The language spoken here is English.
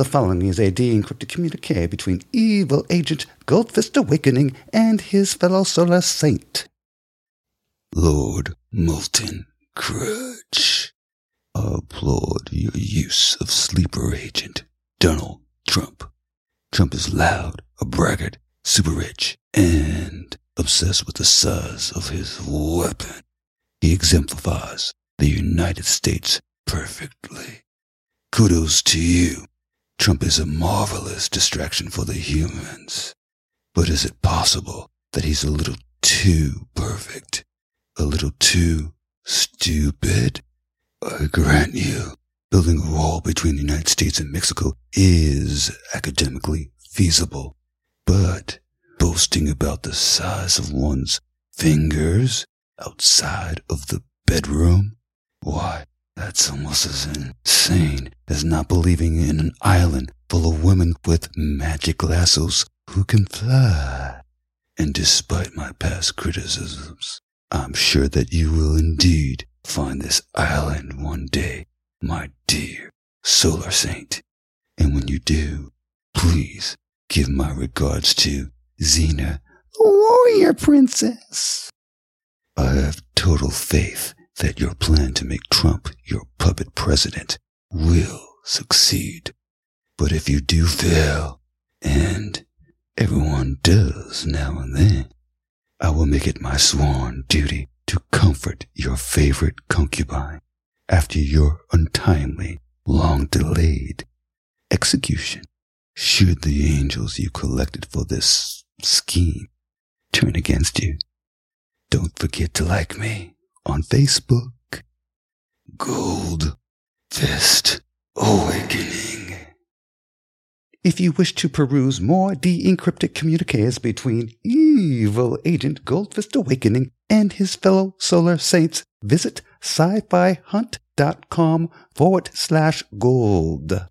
The following is a de-encrypted communique between evil agent Gold Fist Awakening and his fellow Solar Saint. Lord Molten Crutch, applaud your use of sleeper agent Donald Trump. Trump is loud, a braggart, super rich, and obsessed with the size of his weapon. He exemplifies the United States perfectly. Kudos to you. Trump is a marvelous distraction for the humans. But is it possible that he's a little too perfect? A little too stupid? I grant you, building a wall between the United States and Mexico is academically feasible. But boasting about the size of one's fingers outside of the bedroom? Why, that's almost as insane as not believing in an island full of women with magic lassos who can fly. And despite my past criticisms, I'm sure that you will indeed find this island one day, my dear Solar Saint. And when you do, please give my regards to Xena, the warrior princess. I have total faith that your plan to make Trump your puppet president will succeed. But if you do fail, and everyone does now and then, I will make it my sworn duty to comfort your favorite concubine after your untimely, long delayed execution. Should the angels you collected for this scheme turn against you, don't forget to like me on Facebook. Gold Fist Awakening. If you wish to peruse more de-encrypted communiques between evil agent Gold Fist Awakening and his fellow solar saints, visit scifihunt.com forward slash gold.